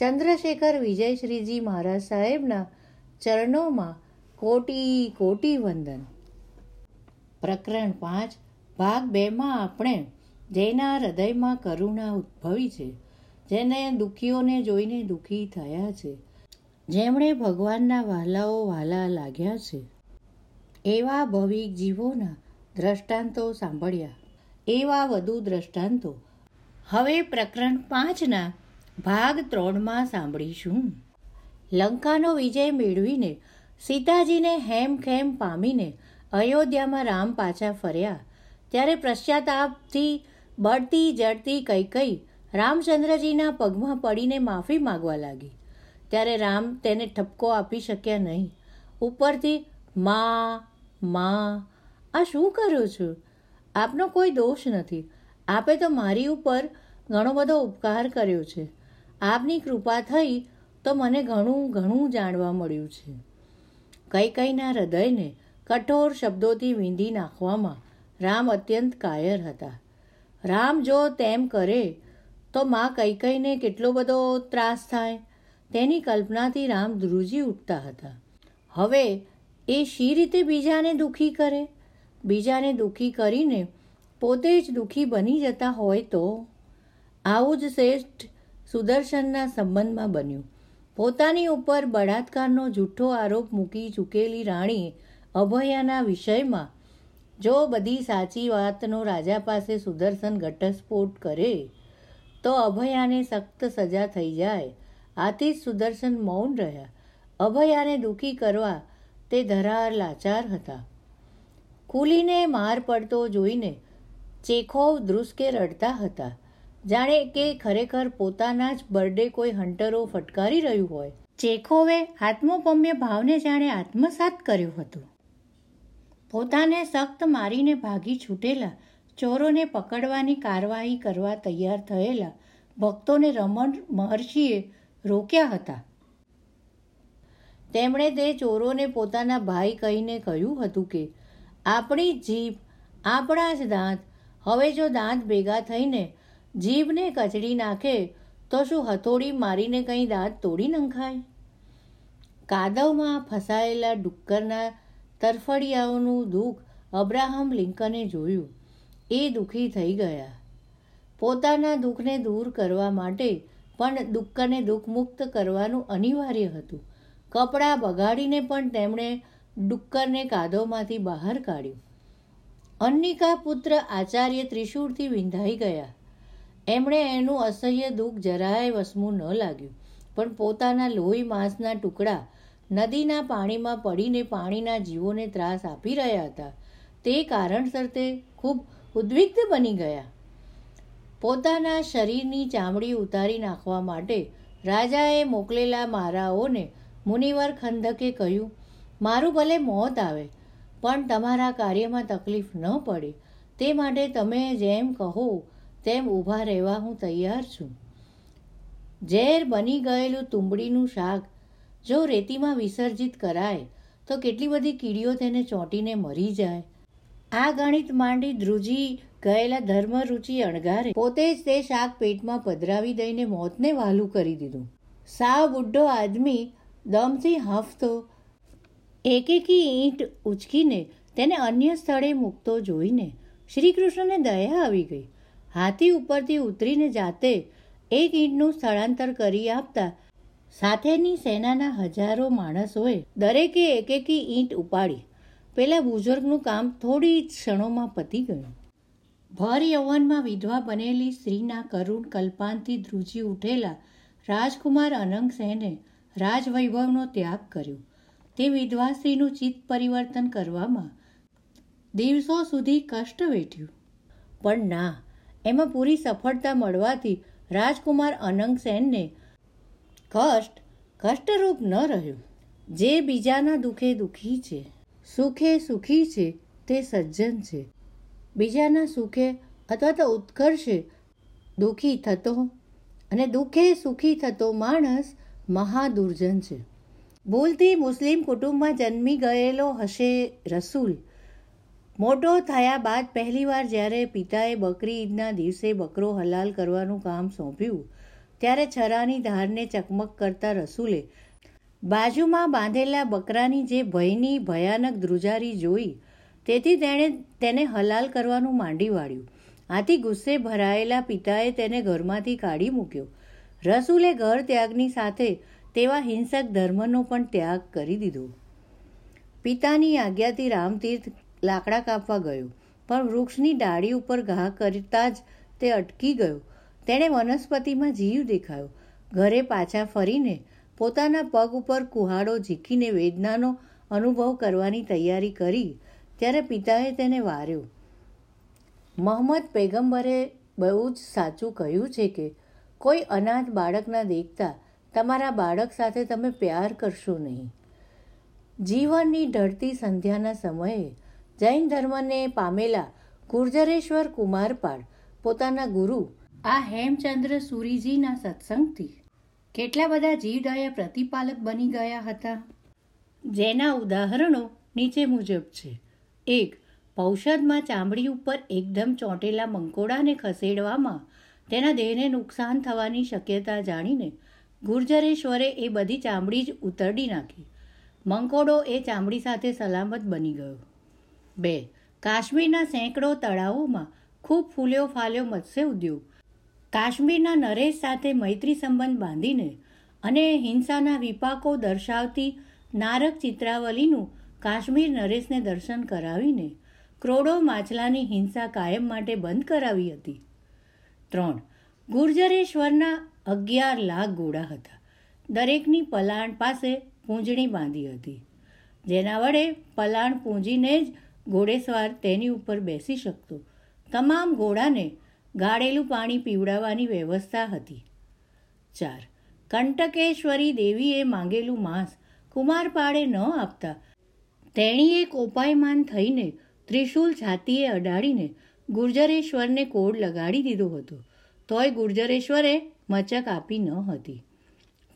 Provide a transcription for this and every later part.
ચંદ્રશેખર વિજયશ્રીજી મહારાજ સાહેબના ચરણોમાં કોટી કોટી વંદન. પ્રકરણ પાંચ, ભાગ બેમાં આપણે જેના હૃદયમાં કરુણા ઉદ્ભવી છે, જેને દુઃખીઓને જોઈને દુઃખી થયા છે, જેમણે ભગવાનના વહાલાઓ વહાલા લાગ્યા છે, એવા ભવિક જીવોના દ્રષ્ટાંતો સાંભળ્યા, એવા વધુ દ્રષ્ટાંતો. હવે પ્રકરણ પાંચના ભાગ ત્રણમાં સાંભળીશું. લંકાનો વિજય મેળવીને સીતાજીને હેમ ખેમ પામીને અયોધ્યામાં રામ પાછા ફર્યા. ત્યારે પશ્ચાતાપથી બળતી જડતી કઈ કઈ રામચંદ્રજીના પગમાં પડીને માફી માગવા લાગી. ત્યારે રામ તેને ઠપકો આપી શક્યા નહીં. ઉપરથી, મા મા, આ શું કરો છો? આપનો કોઈ દોષ નથી. આપે તો મારી ઉપર ઘણો બધો ઉપકાર કર્યો છે. આપની કૃપા થઈ તો મને ઘણું ઘણું જાણવા મળ્યું છે. કઈ કઈના હૃદયને કઠોર શબ્દોથી વીંધી નાખવામાં રામ અત્યંત કાયર હતા. રામ જો તેમ કરે તો માં કઈ કઈને કેટલો બધો ત્રાસ થાય, તેની કલ્પનાથી રામ ધ્રુજી ઉઠતા હતા. હવે એ શી રીતે બીજાને દુઃખી કરે? બીજાને દુઃખી કરીને પોતે જ દુઃખી બની જતા હોય તો? આવું જ શ્રેષ્ઠ સુદર્શનના સંબંધમાં બન્યું. પોતાની ઉપર બળાત્કારનો જૂઠો આરોપ મૂકી ચૂકેલી રાણી અભયાના વિષયમાં, જો બધી સાચી વાતનો રાજા પાસે સુદર્શન ઘટસ્ફોટ કરે, તો અભયાને સખ્ત સજા થઈ જાય. આથી જ સુદર્શન મૌન રહ્યા. અભયાને દુઃખી કરવા તે ધરાર લાચાર હતા. ખુલીને માર પડતો જોઈને ચેખોવ ધ્રુસકે રડતા હતા. જાણે કે ખરેખર પોતાના જ બર્થડે કોઈ હંટરો ફટકારી રહ્યું હોય. ચેખોવે આત્મોપમ્ય ભાવને જાણે આત્મસાત કર્યું હતું. પોતાને સખ્ત મારીને ભાગી છૂટેલા, ચોરોને પકડવાની કાર્યવાહી કરવા તૈયાર થયેલા ભક્તોને રમણ મહર્ષિએ રોક્યા હતા. તેમણે તે ચોરોને પોતાના ભાઈ કહીને કહ્યું હતું કે, આપણી જીભ, આપણા જ દાંત. હવે જો દાંત ભેગા થઈને જીભને કચડી નાખે તો શું હથોડી મારીને કંઈ દાંત તોડી નંખાય? કાદવમાં ફસાયેલા ડુક્કરના તરફડિયાઓનું દુઃખ અબ્રાહમ લિંકને જોયું. એ દુઃખી થઈ ગયા. પોતાના દુઃખને દૂર કરવા માટે પણ દુઃખને દુઃખમુક્ત કરવાનું અનિવાર્ય હતું. કપડાં બગાડીને પણ તેમણે ડુક્કરને કાદવમાંથી બહાર કાઢ્યું. અન્નિકા પુત્ર આચાર્ય ત્રિશૂળથી વિંધાઈ ગયા. એમણે એનું અસહ્ય દુઃખ જરાય વસમું ન લાગ્યું. પણ પોતાના લોહી માંસના ટુકડા નદીના પાણીમાં પડીને પાણીના જીવોને ત્રાસ આપી રહ્યા હતા. તે કારણસર તે ખૂબ ઉદ્વિગ્ન બની ગયા. પોતાના શરીરની ચામડી ઉતારી નાખવા માટે રાજાએ મોકલેલા મારાઓને મુનિવર ખંદકે કહ્યું, મારું ભલે મોત આવે, પણ તમારા કાર્યમાં તકલીફ ન પડે. તે માટે તમે જેમ કહો તેમ ઊભા રહેવા હું તૈયાર છું. ઝેર બની ગયેલું તુંબડીનું શાક જો રેતીમાં વિસર્જિત કરાય, તો કેટલી બધી કીડીઓ તેને ચોંટીને મરી જાય. આ ગણિત માંડી ધ્રુજી ગયેલા ધર્મરુચિ અણગારે પોતે જ તે શાક પેટમાં પધરાવી દઈને મોતને વહાલું કરી દીધું. સાવ બુઢો આદમી દમથી હાંફતો એક એકી ઈંટ ઉચકીને તેને અન્ય સ્થળે મૂકતો જોઈને શ્રી કૃષ્ણને દયા આવી ગઈ. હાથી ઉપરથી ઉતરીને જાતે એક ઈંટનું સ્થળાંતર કરી આપતા સાથેની સેનાના હજારો માણસોએ દરેકે એક એકી ઈંટ ઉપાડી. પેલા બુઝુર્ગનું કામ થોડી ક્ષણોમાં પતી ગયું. ભર યૌવનમાં વિધવા બનેલી સ્ત્રીના કરુણ કલ્પાંતથી ધ્રુજી ઉઠેલા રાજકુમાર અનંગ સેને રાજવૈભવનો ત્યાગ કર્યો. તે વિધવા સ્ત્રીનું ચિત્ત પરિવર્તન કરવામાં દિવસો સુધી કષ્ટ વેઠ્યું. પણ ના એમાં પૂરી સફળતા મળવાથી રાજકુમાર અનંગ સેનને કષ્ટ, કષ્ટરૂપ ન રહ્યું. જે બીજાના દુઃખે દુઃખી છે, સુખે સુખી છે, તે સજ્જન છે. બીજાના સુખે અથવા તો ઉત્કર્ષે દુઃખી થતો અને દુઃખે સુખી થતો માણસ મહાદુર્જન છે. ભૂલથી મુસ્લિમ કુટુંબમાં જન્મી ગયેલો હશે રસૂલ. મોટો થયા બાદ પહેલીવાર જ્યારે પિતાએ બકરી ઈદના દિવસે બકરો હલાલ કરવાનું કામ સોંપ્યું, ત્યારે છરાની ધારને ચકમક કરતા રસૂલે બાજુમાં બાંધેલા બકરાની જે ભયની ભયાનક ધ્રુજારી જોઈ, તેથી તેણે તેને હલાલ કરવાનું માંડી વાળ્યું. આથી ગુસ્સે ભરાયેલા પિતાએ તેને ઘરમાંથી કાઢી મૂક્યો. રસૂલે ઘર ત્યાગની સાથે તેવા હિંસક ધર્મનો પણ ત્યાગ કરી દીધો. પિતાની આજ્ઞાથી રામતીર્થ લાકડા કાપવા ગયો. પણ વૃક્ષની ડાળી ઉપર ઘા કરતા જ તે અટકી ગયો. તેણે વનસ્પતિમાં જીવ દેખાયો. ઘરે પાછા ફરીને પોતાના પગ ઉપર કુહાડો ઝીકીને વેદનાનો અનુભવ કરવાની તૈયારી કરી, ત્યારે પિતાએ તેને વાર્યો. મોહમ્મદ પેગમ્બરે બહુ જ સાચું કહ્યું છે કે, કોઈ અનાથ બાળકના દેખતા તમારા બાળક સાથે તમે પ્યાર કરશો નહીં. જીવનની ઢળતી સંધ્યાના સમયે જૈન ધર્મને પામેલા ગુર્જરેશ્વર કુમારપાળ, પોતાના ગુરુ આ હેમચંદ્ર સુરીજીના સત્સંગથી કેટલા બધા જીવદયા પ્રતિપાલક બની ગયા હતા? જેના ઉદાહરણો નીચે મુજબ છે. એક, ઔષધમાં ચામડી ઉપર એકદમ ચોંટેલા મંકોડાને ખસેડવામાં તેના દેહને નુકસાન થવાની શક્યતા જાણીને ગુર્જરેશ્વરે એ બધી ચામડી જ ઉતરડી નાખી. મંકોડો એ ચામડી સાથે સલામત બની ગયો. બે. કાશ્મીરના સેંકડો તળાવોમાં ખૂબ ફૂલ્યો ફાલ્યો મત્સ્ય ઉદ્યોગ. કાશ્મીરના નરેશ સાથે મૈત્રી સંબંધ બાંધીને અને હિંસાના વિપાકો દર્શાવતી નારક ચિત્રાવલીનું કાશ્મીર નરેશને દર્શન કરાવીને ક્રોડો માછલાની હિંસા કાયમ માટે બંધ કરાવી હતી. ત્રણ. ગુર્જરેશ્વરના અગિયાર લાખ ઘોડા હતા. દરેકની પલાણ પાસે પૂંજણી બાંધી હતી. જેના વડે પલાણ પૂંજીને જ ઘોડેસવાર તેની ઉપર બેસી શકતો. તમામ ઘોડાને ગાળેલું પાણી પીવડાવવાની વ્યવસ્થા હતી. ચાર. કંટકેશ્વરી દેવીએ માંગેલું માંસ કુમારપાળે ન આપતા. તેણીએ કોપાયમાન થઈને ત્રિશુલ છાતીએ અડાડીને ગુર્જરેશ્વરને કોડ લગાડી દીધો હતો. તોય ગુર્જરેશ્વરે મચક આપી ન હતી.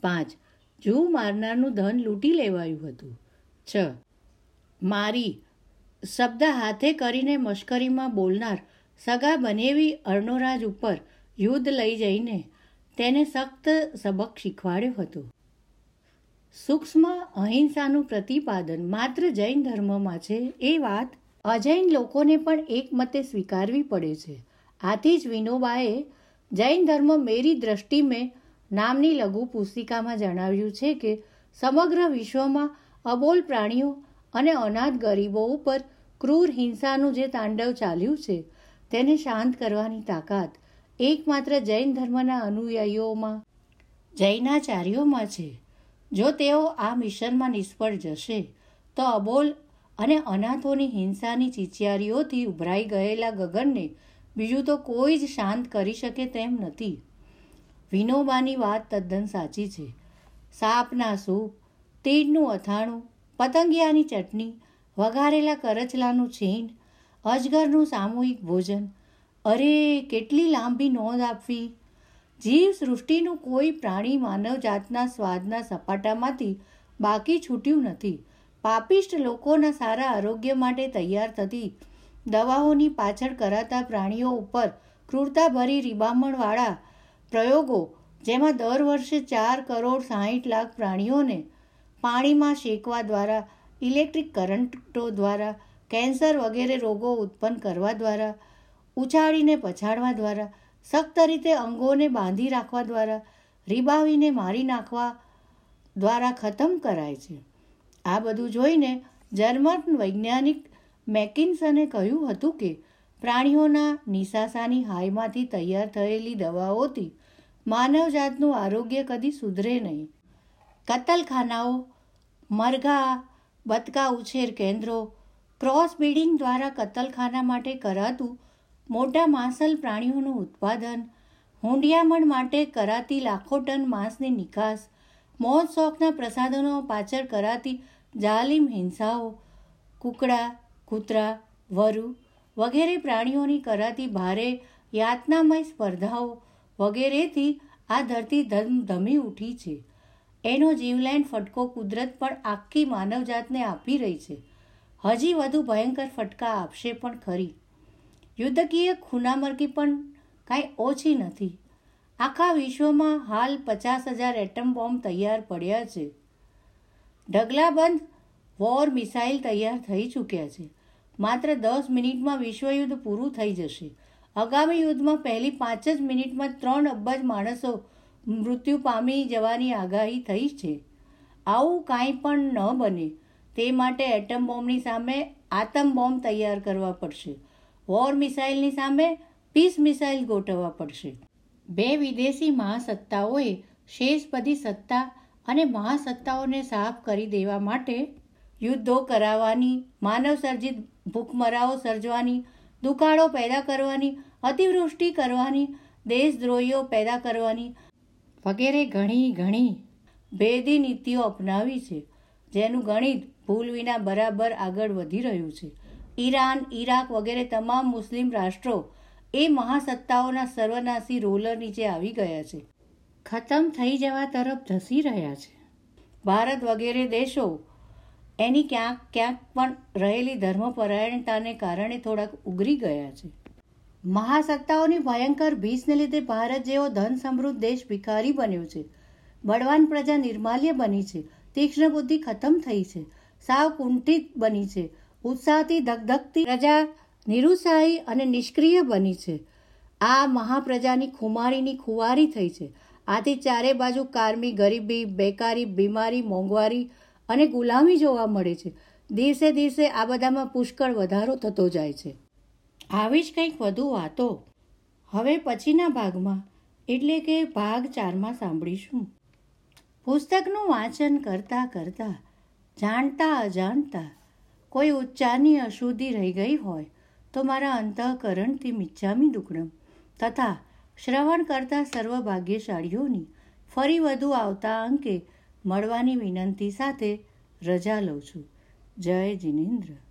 પાંચ. જૂ મારનારનું ધન લૂંટી લેવાયું હતું. છ. મારી શબ્દ હાથે કરીને મશ્કરીમાં બોલનાર સગા બનેવી અર્ણોરાજ ઉપર યુદ્ધ લઈ જઈને તેને સખ્ત સબક શીખવાડ્યો હતો. સૂક્ષ્મ અહિંસાનું પ્રતિપાદન માત્ર જૈન ધર્મમાં છે એ વાત અજૈન લોકોને પણ એકમતે સ્વીકારવી પડે છે. આથી જ વિનોબાએ જૈન ધર્મ મેરી દ્રષ્ટિ મેં નામની લઘુ પુસ્તિકામાં જણાવ્યું છે કે સમગ્ર વિશ્વમાં અબોલ પ્રાણીઓ અને અનાથ ગરીબો ઉપર ક્રૂર હિંસાનું જે તાંડવ ચાલ્યું છે, તેને શાંત કરવાની તાકાત એકમાત્ર જૈન ધર્મના અનુયાયીઓમાં, જૈનાચાર્યોમાં છે. જો તેઓ આ મિશનમાં નિષ્ફળ જશે, તો અબોલ અને અનાથોની હિંસાની ચિચિયારીઓથી ઉભરાઈ ગયેલા ગગનને બીજું તો કોઈ જ શાંત કરી શકે તેમ નથી. વિનોબાની વાત તદ્દન સાચી છે. સાપના સૂપ, તીડનું અથાણું, પતંગિયાની ચટણી વઘારેલા કરચલાનું છીણ, અજગરનું સામૂહિક ભોજન. અરે, કેટલી લાંબી નોંધ આપવી. જીવ સૃષ્ટિનું કોઈ પ્રાણી માનવજાતના સ્વાદના સપાટામાંથી બાકી છૂટ્યું નથી. પાપિષ્ટ લોકોના સારા આરોગ્ય માટે તૈયાર થતી દવાઓની પાછળ કરાતા પ્રાણીઓ ઉપર ક્રૂરતાભરી રીબામણવાળા પ્રયોગો, જેમાં દર વર્ષે ચાર કરોડ સાહીઠ લાખ પ્રાણીઓને પાણીમાં શેકવા દ્વારા ઇલેક્ટ્રિક કરંટો દ્વારા કેન્સર વગેરે રોગો ઉત્પન્ન કરવા દ્વારા, ઉછાળીને પછાડવા દ્વારા, સખ્ત રીતે અંગોને બાંધી રાખવા દ્વારા, રીબાવીને મારી નાખવા દ્વારા ખતમ કરાય છે. આ બધું જોઈને જર્મન વૈજ્ઞાનિક મેકિન્સને કહ્યું હતું કે, પ્રાણીઓના નિશાસાની હાયમાંથી તૈયાર થયેલી દવાઓથી માનવજાતનું આરોગ્ય કદી સુધરે નહીં. કતલખાનાઓ, મરઘા બતકા ઉછેર કેન્દ્રો, ક્રોસ બ્રીડિંગ દ્વારા કતલખાના માટે કરાતું મોટા માંસલ પ્રાણીઓનું ઉત્પાદન, હુંડિયામણ માટે કરાતી લાખો ટન માંસની નિકાસ, મોજ શોખના પ્રસાધનો પાછળ કરાતી જાલિમ હિંસાઓ, કુકડા, કૂતરા, વરુ વગેરે પ્રાણીઓની કરાતી ભારે યાતનામય સ્પર્ધાઓ વગેરેથી આ ધરતી ધમધમી ઉઠી છે. એનો જીવલેણ ફટકો કુદરત પણ આખી માનવજાતને આપી રહી છે. હજી વધુ ભયંકર ફટકા આપશે પણ ખરી. યુદ્ધકીય ખૂનામરકી પણ કાંઈ ઓછી નથી. આખા વિશ્વમાં હાલ પચાસ હજાર એટમ બોમ્બ તૈયાર પડ્યા છે. ઢગલાબંધ વોર મિસાઇલ તૈયાર થઈ ચૂક્યા છે. માત્ર દસ મિનિટમાં વિશ્વયુદ્ધ પૂરું થઈ જશે. આગામી યુદ્ધમાં પહેલી પાંચ જ મિનિટમાં ત્રણ અબજ માણસો મૃત્યુ પામી જવાની આગાહી થઈ છે. આવું કાંઈ પણ ન બને. તે માટે એટમ બોમ્બની સામે આતમ બોમ્બ તૈયાર કરવા પડશે. વોર મિસાઇલની સામે પીસ મિસાઇલ ગોઠવવા પડશે. બે વિદેશી મહાસત્તાઓએ શેષપદી સત્તા અને મહાસત્તાઓને સાફ કરી દેવા માટે યુદ્ધો કરાવવાની માનવ સર્જિત ભૂખમરાઓ સર્જવાની, દુકાળો પેદા કરવાની, અતિવૃષ્ટિ કરવાની, દેશદ્રોહીઓ પેદા કરવાની વગેરે ઘણી ઘણી ભેદી નીતિઓ અપનાવી છે, જેનું ગણિત ભૂલ વિના બરાબર આગળ વધી રહ્યું છે. ઈરાન, ઈરાક વગેરે તમામ મુસ્લિમ રાષ્ટ્રો એ મહાસત્તાઓના સર્વનાશી રોલર નીચે આવી ગયા છે. ખતમ થઈ જવા તરફ ધસી રહ્યા છે. ભારત વગેરે દેશો એની ક્યાંક ક્યાંક પણ રહેલી ધર્મપરાયણતાને કારણે થોડાક ઉગરી ગયા છે. મહાસત્તાઓની ભયંકર ભીષને લીધે ભારત જેવો ધન સમૃદ્ધ દેશ ભિખારી બન્યો છે. બળવાન પ્રજા નિર્માલ્ય બની છે. તીક્ષ્ણ બુદ્ધિ ખતમ થઈ છે. સાવ કુંઠિત બની છે. ઉત્સાહથી ધગધગતી પ્રજા નિરુત્સાહી અને નિષ્ક્રિય બની છે. આ મહાપ્રજાની ખુમારીની ખુવારી થઈ છે. આથી ચારે બાજુ કારમી, ગરીબી, બેકારી, બીમારી, મોંઘવારી અને ગુલામી જોવા મળે છે. દિવસે દિવસે આ બધામાં પુષ્કળ વધારો થતો જાય છે. આવી જ કંઈક વધુ વાતો. હવે પછીના ભાગમાં, એટલે કે ભાગ ચારમાં સાંભળીશું. પુસ્તકનું વાંચન કરતાં કરતાં, જાણતા અજાણતા, કોઈ ઉચ્ચારની અશુદ્ધિ રહી ગઈ હોય, તો મારા અંતઃકરણથી મિચ્છામી દુકડમ, તથા શ્રવણ કરતા સર્વ ભાગ્યશાળીઓની ફરી વધુ આવતા અંકે મળવાની વિનંતી સાથે રજા લઉં છું. જય જિનેન્દ્ર.